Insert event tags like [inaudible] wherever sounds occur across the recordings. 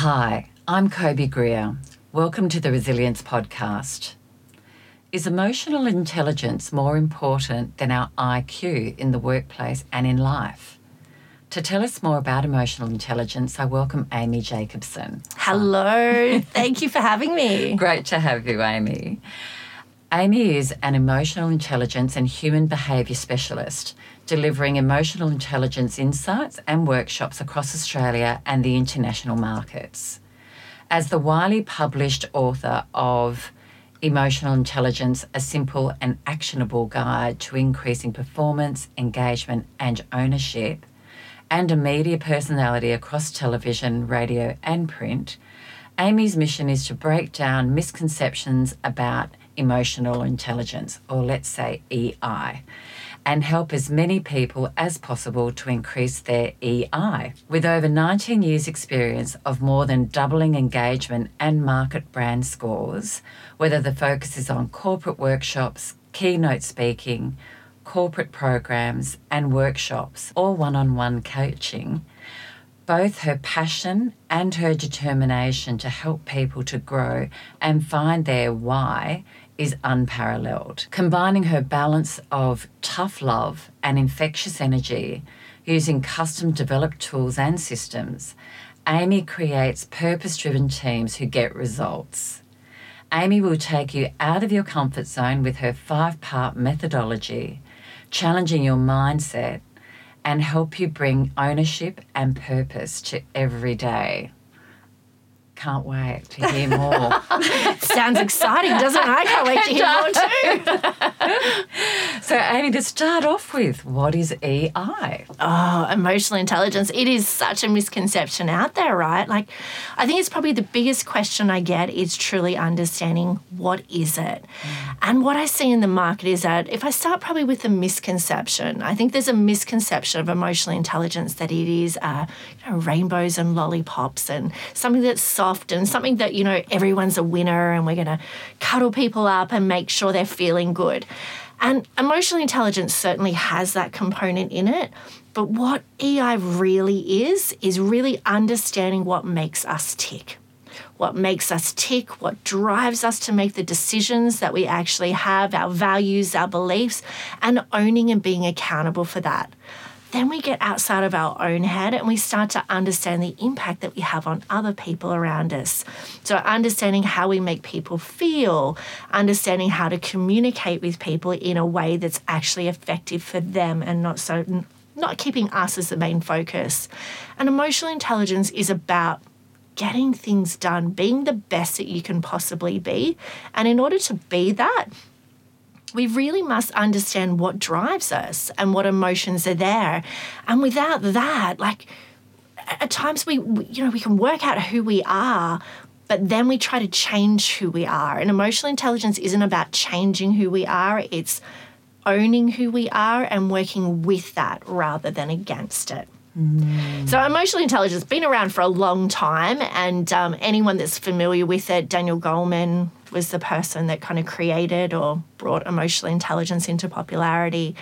Hi, I'm Kobe Greer. Welcome to the Resilience Podcast. Is emotional intelligence more important than our IQ in the workplace and in life? To tell us more about emotional intelligence, I welcome Amy Jacobson. Hello, [laughs] thank you for having me. Great to have you, Amy. Amy is an emotional intelligence and human behaviour specialist, delivering emotional intelligence insights and workshops across Australia and the international markets. As the widely published author of Emotional Intelligence, a simple and actionable guide to increasing performance, engagement, and ownership, and a media personality across television, radio, and print, Amy's mission is to break down misconceptions about emotional intelligence, or let's say EI, and help as many people as possible to increase their EI. With over 19 years' experience of more than doubling engagement and market brand scores, whether the focus is on corporate workshops, keynote speaking, corporate programs, and workshops, or one on one coaching both her passion and her determination to help people to grow and find their why is unparalleled. Combining her balance of tough love and infectious energy using custom developed tools and systems, Amy creates purpose driven teams who get results. Amy will take you out of your comfort zone with her five part methodology, challenging your mindset and help you bring ownership and purpose to every day. Can't wait to hear more. [laughs] Sounds exciting, doesn't it? I can't wait to hear more too. [laughs] so, Amy, to start off with, what is EI? Oh, emotional intelligence. It is such a misconception out there, right? Like, I think it's probably the biggest question I get is truly understanding what is it. Mm. And what I see in the market is that if I start probably with a misconception, I think there's a misconception of emotional intelligence that it is uh, you know, rainbows and lollipops and something that's soft and something that, you know, everyone's a winner and we're going to cuddle people up and make sure they're feeling good. And emotional intelligence certainly has that component in it. But what EI really is, is really understanding what makes us tick. What makes us tick, what drives us to make the decisions that we actually have, our values, our beliefs, and owning and being accountable for that then we get outside of our own head and we start to understand the impact that we have on other people around us. So, understanding how we make people feel, understanding how to communicate with people in a way that's actually effective for them and not so not keeping us as the main focus. And emotional intelligence is about getting things done, being the best that you can possibly be. And in order to be that, we really must understand what drives us and what emotions are there. And without that, like at times we, we, you know, we can work out who we are, but then we try to change who we are. And emotional intelligence isn't about changing who we are, it's owning who we are and working with that rather than against it. Mm. So, emotional intelligence has been around for a long time, and um, anyone that's familiar with it, Daniel Goleman was the person that kind of created or brought emotional intelligence into popularity.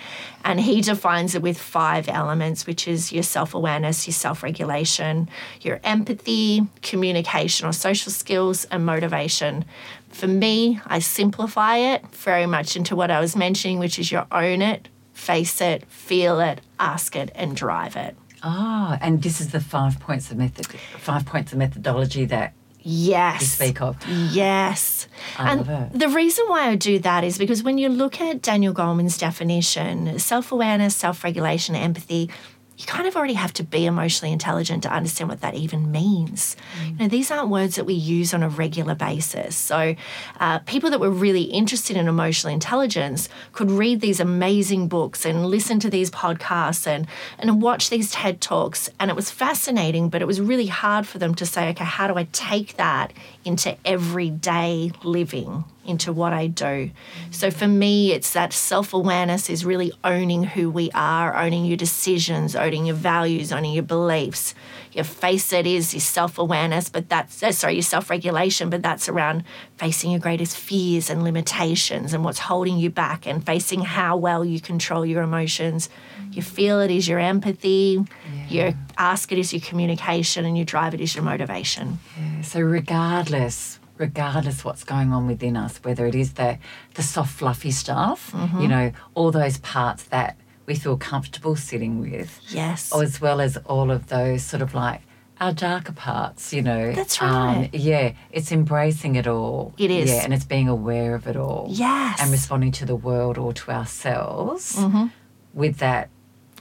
And he defines it with five elements, which is your self awareness, your self regulation, your empathy, communication or social skills, and motivation. For me, I simplify it very much into what I was mentioning, which is your own it, face it, feel it, ask it, and drive it. Ah, and this is the five points of method, five points of methodology that Yes. You speak of. Yes. I and the reason why I do that is because when you look at Daniel Goleman's definition, self awareness, self regulation, empathy, you kind of already have to be emotionally intelligent to understand what that even means. Mm. You know, these aren't words that we use on a regular basis. So, uh, people that were really interested in emotional intelligence could read these amazing books and listen to these podcasts and and watch these TED talks, and it was fascinating. But it was really hard for them to say, okay, how do I take that into everyday living? Into what I do. So for me, it's that self awareness is really owning who we are, owning your decisions, owning your values, owning your beliefs. Your face it is your self awareness, but that's uh, sorry, your self regulation, but that's around facing your greatest fears and limitations and what's holding you back and facing how well you control your emotions. You feel it is your empathy, yeah. your ask it is your communication, and your drive it is your motivation. Yeah. So regardless regardless what's going on within us, whether it is the the soft, fluffy stuff, mm-hmm. you know, all those parts that we feel comfortable sitting with. Yes. As well as all of those sort of like our darker parts, you know. That's right. Um, yeah, it's embracing it all. It is. Yeah, and it's being aware of it all. Yes. And responding to the world or to ourselves mm-hmm. with that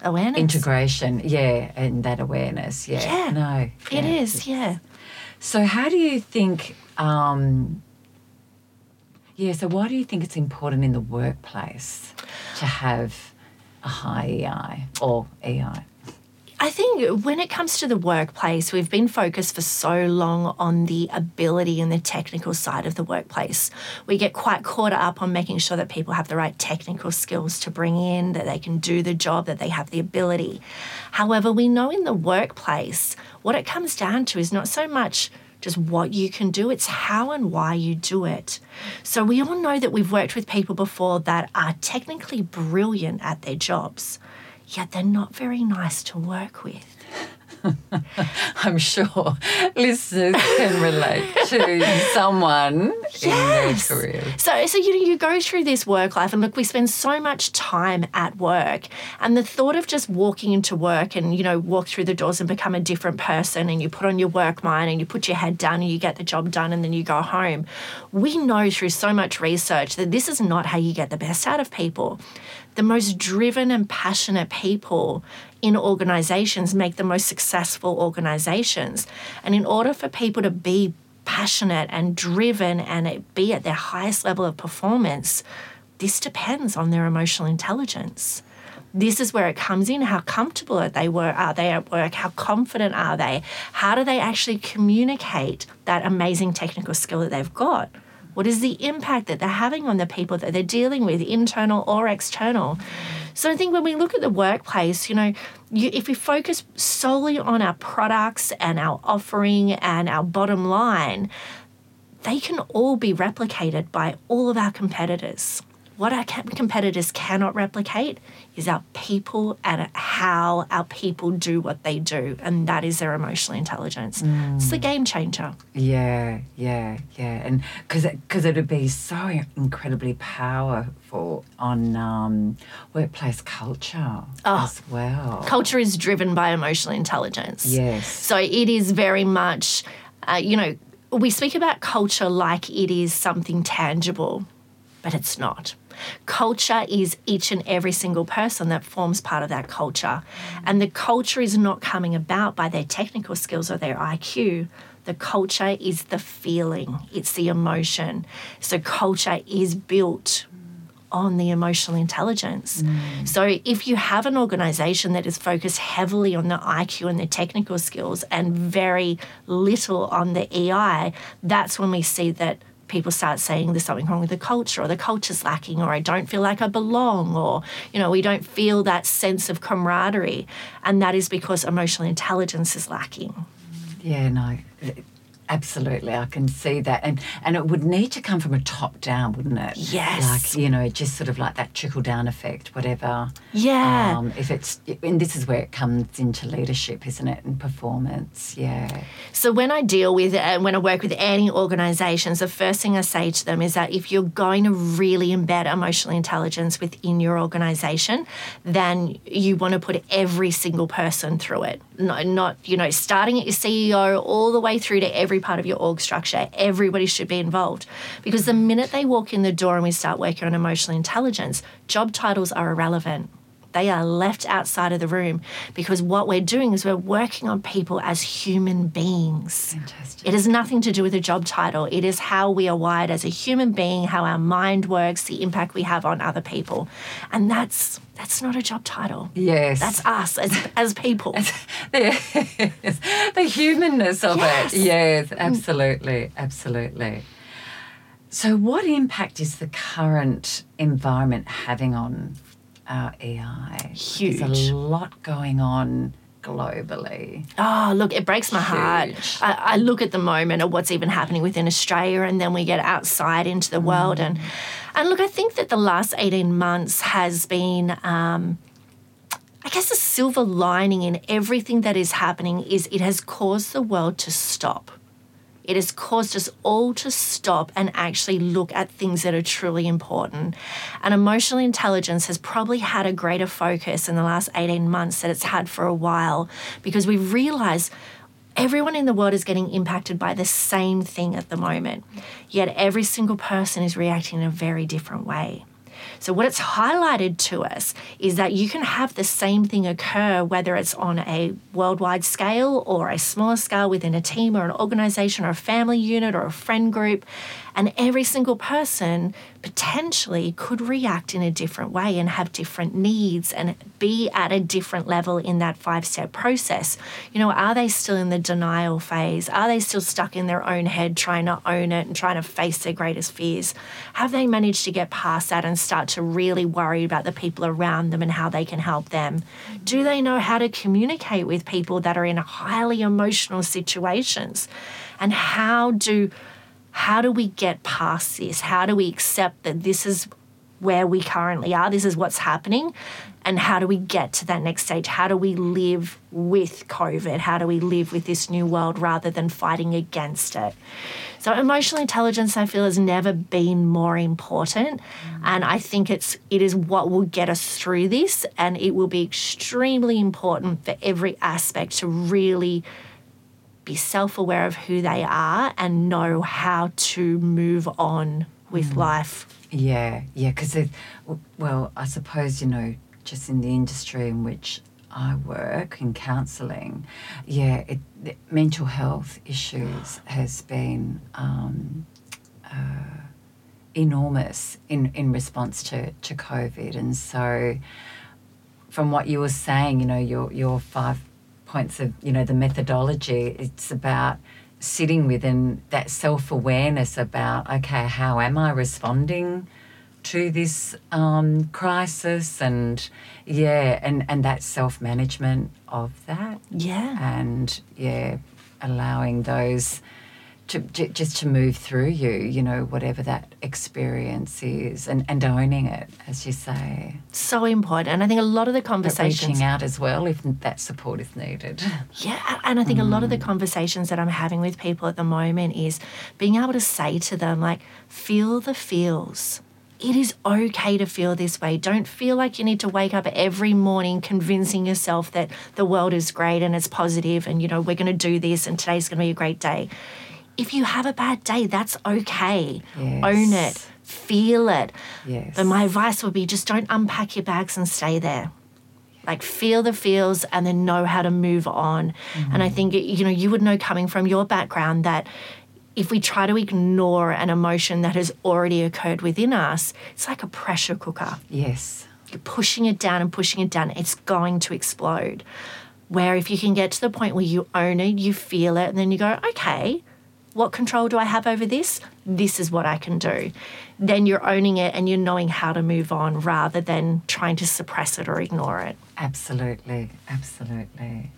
awareness. Integration, yeah, and that awareness. Yeah. Yeah. No. It yeah. is, yeah. So, how do you think um, yeah, so why do you think it's important in the workplace to have a high EI or EI? I think when it comes to the workplace, we've been focused for so long on the ability and the technical side of the workplace. We get quite caught up on making sure that people have the right technical skills to bring in, that they can do the job, that they have the ability. However, we know in the workplace, what it comes down to is not so much just what you can do, it's how and why you do it. So we all know that we've worked with people before that are technically brilliant at their jobs, yet they're not very nice to work with. [laughs] I'm sure listeners can relate to someone yes. in their career. So, so you you go through this work life, and look, we spend so much time at work, and the thought of just walking into work and you know walk through the doors and become a different person, and you put on your work mind and you put your head down and you get the job done, and then you go home. We know through so much research that this is not how you get the best out of people the most driven and passionate people in organizations make the most successful organizations. And in order for people to be passionate and driven and be at their highest level of performance, this depends on their emotional intelligence. This is where it comes in. How comfortable are they were are they at work? How confident are they? How do they actually communicate that amazing technical skill that they've got? What is the impact that they're having on the people that they're dealing with, internal or external? So I think when we look at the workplace, you know, you, if we focus solely on our products and our offering and our bottom line, they can all be replicated by all of our competitors. What our competitors cannot replicate is our people and how our people do what they do, and that is their emotional intelligence. Mm. It's the game changer. Yeah, yeah, yeah, and because because it, would be so incredibly powerful on um, workplace culture oh, as well. Culture is driven by emotional intelligence. Yes. So it is very much, uh, you know, we speak about culture like it is something tangible, but it's not. Culture is each and every single person that forms part of that culture. And the culture is not coming about by their technical skills or their IQ. The culture is the feeling, it's the emotion. So, culture is built on the emotional intelligence. Mm. So, if you have an organization that is focused heavily on the IQ and the technical skills and very little on the EI, that's when we see that people start saying there's something wrong with the culture or the culture's lacking or I don't feel like I belong or you know we don't feel that sense of camaraderie and that is because emotional intelligence is lacking. Yeah, no. Absolutely, I can see that, and and it would need to come from a top down, wouldn't it? Yes. Like you know, just sort of like that trickle down effect, whatever. Yeah. Um, if it's and this is where it comes into leadership, isn't it, and performance? Yeah. So when I deal with uh, when I work with any organisations, the first thing I say to them is that if you're going to really embed emotional intelligence within your organisation, then you want to put every single person through it. Not, not you know, starting at your CEO all the way through to every part of your org structure. Everybody should be involved. Because the minute they walk in the door and we start working on emotional intelligence, job titles are irrelevant. They are left outside of the room because what we're doing is we're working on people as human beings. Fantastic. It has nothing to do with a job title. It is how we are wired as a human being, how our mind works, the impact we have on other people. And that's that's not a job title. Yes. That's us as, as people. [laughs] yes. The humanness of yes. it. Yes, mm. absolutely. Absolutely. So, what impact is the current environment having on our EI? Huge. There's a lot going on globally. Oh, look, it breaks my heart. Huge. I, I look at the moment of what's even happening within Australia, and then we get outside into the world. And, and look, I think that the last 18 months has been. Um, I guess a silver lining in everything that is happening is it has caused the world to stop. It has caused us all to stop and actually look at things that are truly important. And emotional intelligence has probably had a greater focus in the last 18 months that it's had for a while because we've realized everyone in the world is getting impacted by the same thing at the moment. Yet every single person is reacting in a very different way. So, what it's highlighted to us is that you can have the same thing occur, whether it's on a worldwide scale or a smaller scale within a team or an organization or a family unit or a friend group. And every single person potentially could react in a different way and have different needs and be at a different level in that five step process. You know, are they still in the denial phase? Are they still stuck in their own head trying to own it and trying to face their greatest fears? Have they managed to get past that and start to really worry about the people around them and how they can help them? Mm-hmm. Do they know how to communicate with people that are in highly emotional situations? And how do how do we get past this? How do we accept that this is where we currently are? This is what's happening. And how do we get to that next stage? How do we live with COVID? How do we live with this new world rather than fighting against it? So emotional intelligence I feel has never been more important and I think it's it is what will get us through this and it will be extremely important for every aspect to really be self aware of who they are and know how to move on with life. Yeah, yeah, because well, I suppose you know, just in the industry in which I work in counselling, yeah, it, the mental health issues has been um, uh, enormous in in response to to COVID, and so from what you were saying, you know, your your five points of you know the methodology, it's about sitting within that self awareness about okay, how am I responding to this um, crisis, and yeah, and and that self management of that, Yeah. and yeah, allowing those. To, j- just to move through you, you know, whatever that experience is, and, and owning it, as you say. So important. And I think a lot of the But conversations reaching out as well if that support is needed. Yeah, and I think a lot of the mm. conversations that I'm having with people at the moment is being able to say to them, like, feel the feels. It is okay to feel this way. Don't feel like you need to wake up every morning convincing yourself that the world is great and it's positive and, you know, we're going to do this and today's going to be a great day. If you have a bad day, that's okay. Own it, feel it. Yes. But my advice would be just don't unpack your bags and stay there like feel the feels and then know how to move on and i mm-hmm. think you know you would know coming from your background that if we try to ignore an emotion that has already occurred within us it's like a pressure cooker Yes. you're pushing it down and pushing it down it's going to explode where if you can get to the point where you own it you feel it and then you go okay what control do I have over this? This is what I can do. Then you're owning it and you're knowing how to move on rather than trying to suppress it or ignore it. Absolutely. Absolutely.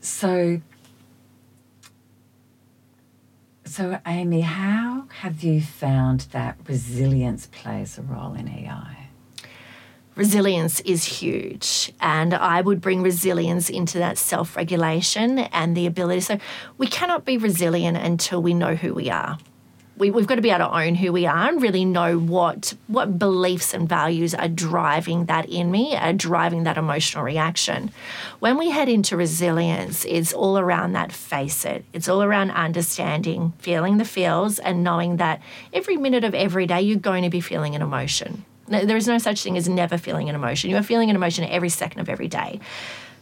So, so Amy, how have you found that resilience plays a role in EI? Resilience is huge, and I would bring resilience into that self regulation and the ability. So, we cannot be resilient until we know who we are. We, we've got to be able to own who we are and really know what what beliefs and values are driving that in me, are driving that emotional reaction. When we head into resilience, it's all around that face it. It's all around understanding, feeling the feels, and knowing that every minute of every day you're going to be feeling an emotion. There is no such thing as never feeling an emotion. You are feeling an emotion every second of every day.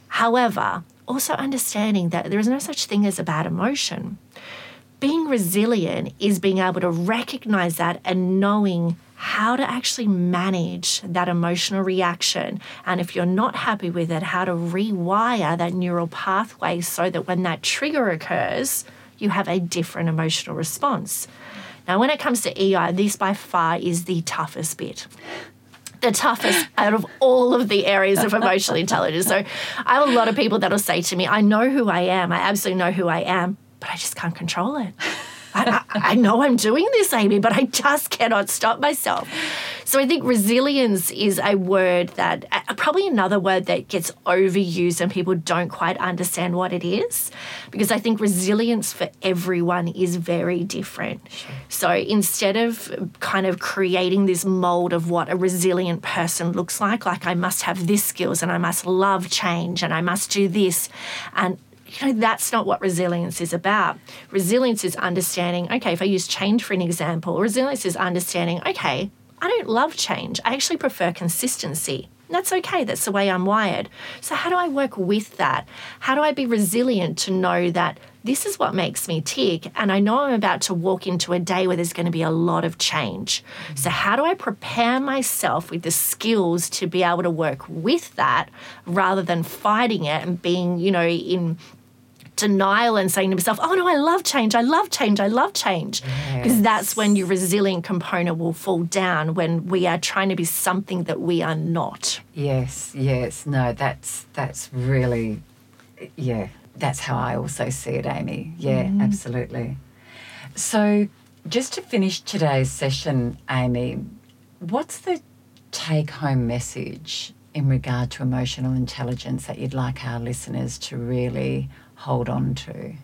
However, also understanding that there is no such thing as a bad emotion being resilient is being able to recognize that and knowing how to actually manage that emotional reaction. And if you're not happy with it, how to rewire that neural pathway so that when that trigger occurs, you have a different emotional response. Now, when it comes to EI, this by far is the toughest bit the toughest [laughs] out of all of the areas of emotional intelligence. So I have a lot of people that'll say to me, I know who I am. I absolutely know who I am, but I just can't control it. I, I, I, know I'm doing this, Amy, but I just cannot stop myself. So I think resilience is a word that, uh, probably another word that gets overused and people don't quite understand what it is. Because I think resilience for everyone is very different. Sure. So instead of kind of creating this mold of what a resilient person looks like, like I must have this skills and I must love change and I must do this, and you know, that's not what resilience is about. Resilience is understanding, okay, if I use change for an example, resilience is understanding, okay, I don't love change. I actually prefer consistency. That's okay. That's the way I'm wired. So, how do I work with that? How do I be resilient to know that this is what makes me tick? And I know I'm about to walk into a day where there's going to be a lot of change. So, how do I prepare myself with the skills to be able to work with that rather than fighting it and being, you know, in denial and saying to myself, oh no, I love change, I love change, I love change. Because yes. that's when your resilient component will fall down when we are trying to be something that we are not. Yes, yes. No, that's that's really yeah, that's how I also see it, Amy. Yeah, mm. absolutely. So just to finish today's session, Amy, what's the take home message in regard to emotional intelligence that you'd like our listeners to really hold on to?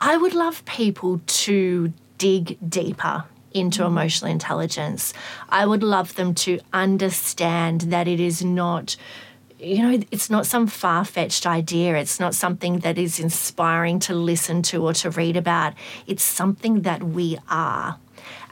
I would love people to dig deeper into mm. emotional intelligence. I would love them to understand that it is not you know, it's not some far fetched idea. It's not something that is inspiring to listen to or to read about. It's something that we are.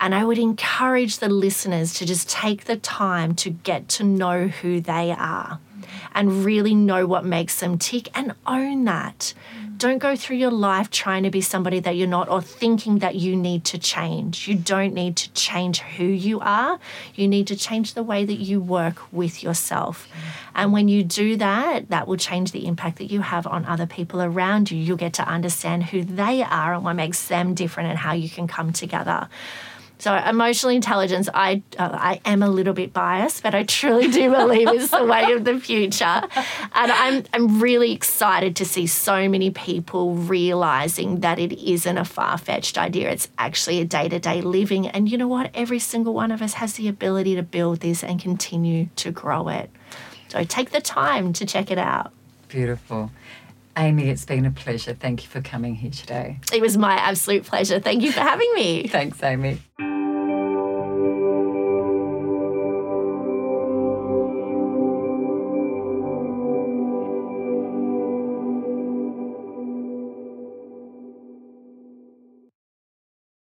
And I would encourage the listeners to just take the time to get to know who they are mm. and really know what makes them tick and own that. Don't go through your life trying to be somebody that you're not or thinking that you need to change. You don't need to change who you are. You need to change the way that you work with yourself. And when you do that, that will change the impact that you have on other people around you. You'll get to understand who they are and what makes them different and how you can come together. So emotional intelligence, I uh, I am a little bit biased, but I truly do [laughs] believe is the way of the future, and I'm I'm really excited to see so many people realizing that it isn't a far fetched idea. It's actually a day to day living, and you know what? Every single one of us has the ability to build this and continue to grow it. So take the time to check it out. Beautiful. Amy, it's been a pleasure. Thank you for coming here today. It was my absolute pleasure. Thank you for having me. Thanks, Amy.